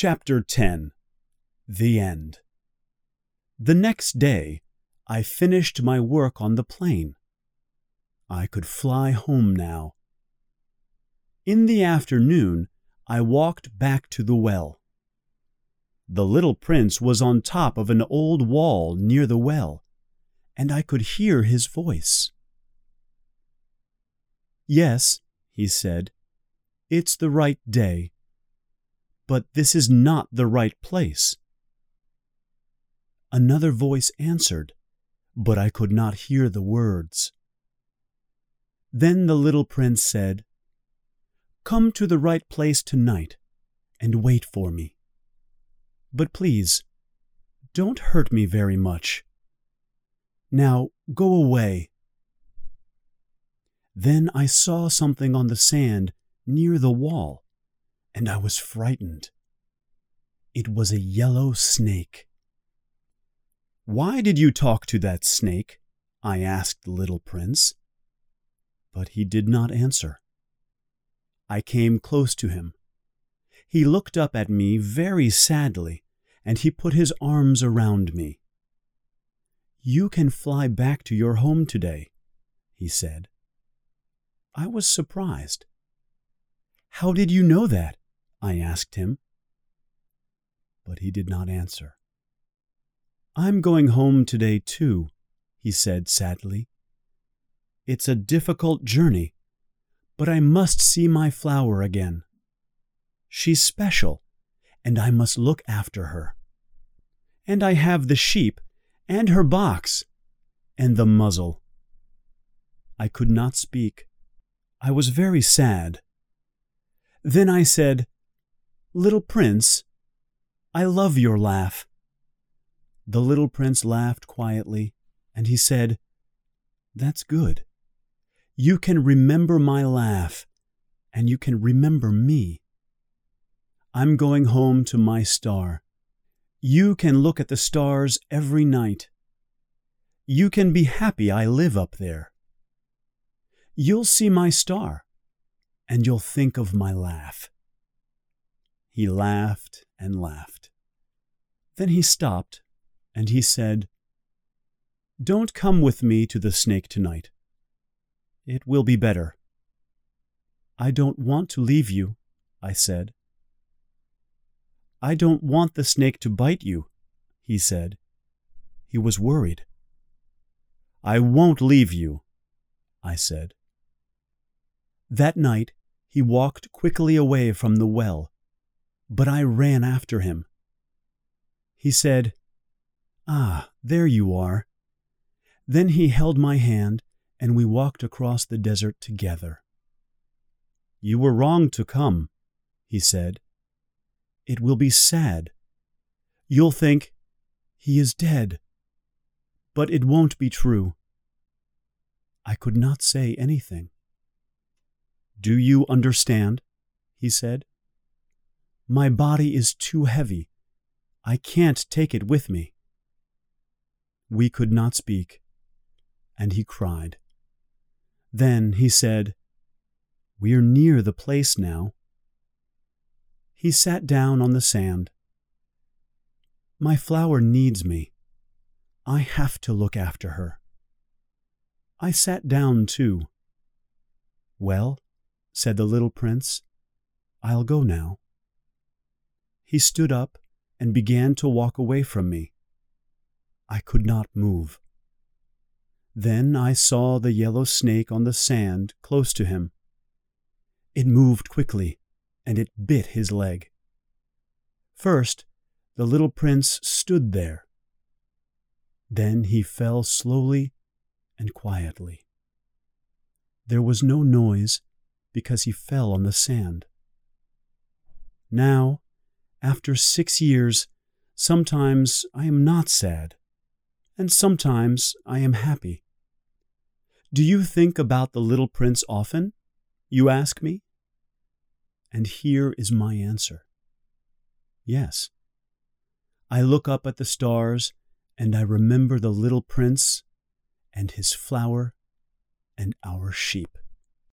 Chapter 10 The End The next day, I finished my work on the plane. I could fly home now. In the afternoon, I walked back to the well. The little prince was on top of an old wall near the well, and I could hear his voice. Yes, he said, it's the right day. But this is not the right place. Another voice answered, but I could not hear the words. Then the little prince said, Come to the right place tonight and wait for me. But please, don't hurt me very much. Now go away. Then I saw something on the sand near the wall, and I was frightened. It was a yellow snake. Why did you talk to that snake? I asked the little prince. But he did not answer. I came close to him. He looked up at me very sadly, and he put his arms around me. You can fly back to your home today, he said. I was surprised. How did you know that? I asked him. But he did not answer. I'm going home today, too, he said sadly. It's a difficult journey, but I must see my flower again. She's special, and I must look after her. And I have the sheep, and her box, and the muzzle. I could not speak. I was very sad. Then I said, Little prince, I love your laugh. The little prince laughed quietly, and he said, That's good. You can remember my laugh, and you can remember me. I'm going home to my star. You can look at the stars every night. You can be happy I live up there. You'll see my star, and you'll think of my laugh. He laughed and laughed. Then he stopped, and he said, Don't come with me to the snake tonight. It will be better. I don't want to leave you, I said. I don't want the snake to bite you, he said. He was worried. I won't leave you, I said. That night he walked quickly away from the well, but I ran after him. He said, Ah, there you are. Then he held my hand and we walked across the desert together. You were wrong to come, he said. It will be sad. You'll think, he is dead. But it won't be true. I could not say anything. Do you understand? he said. My body is too heavy. I can't take it with me. We could not speak, and he cried. Then he said, We're near the place now. He sat down on the sand. My flower needs me. I have to look after her. I sat down too. Well, said the little prince, I'll go now. He stood up and began to walk away from me. I could not move. Then I saw the yellow snake on the sand close to him. It moved quickly, and it bit his leg. First, the little prince stood there. Then he fell slowly and quietly. There was no noise because he fell on the sand. Now, after six years, sometimes I am not sad, and sometimes I am happy. Do you think about the little prince often? You ask me. And here is my answer Yes. I look up at the stars and I remember the little prince and his flower and our sheep.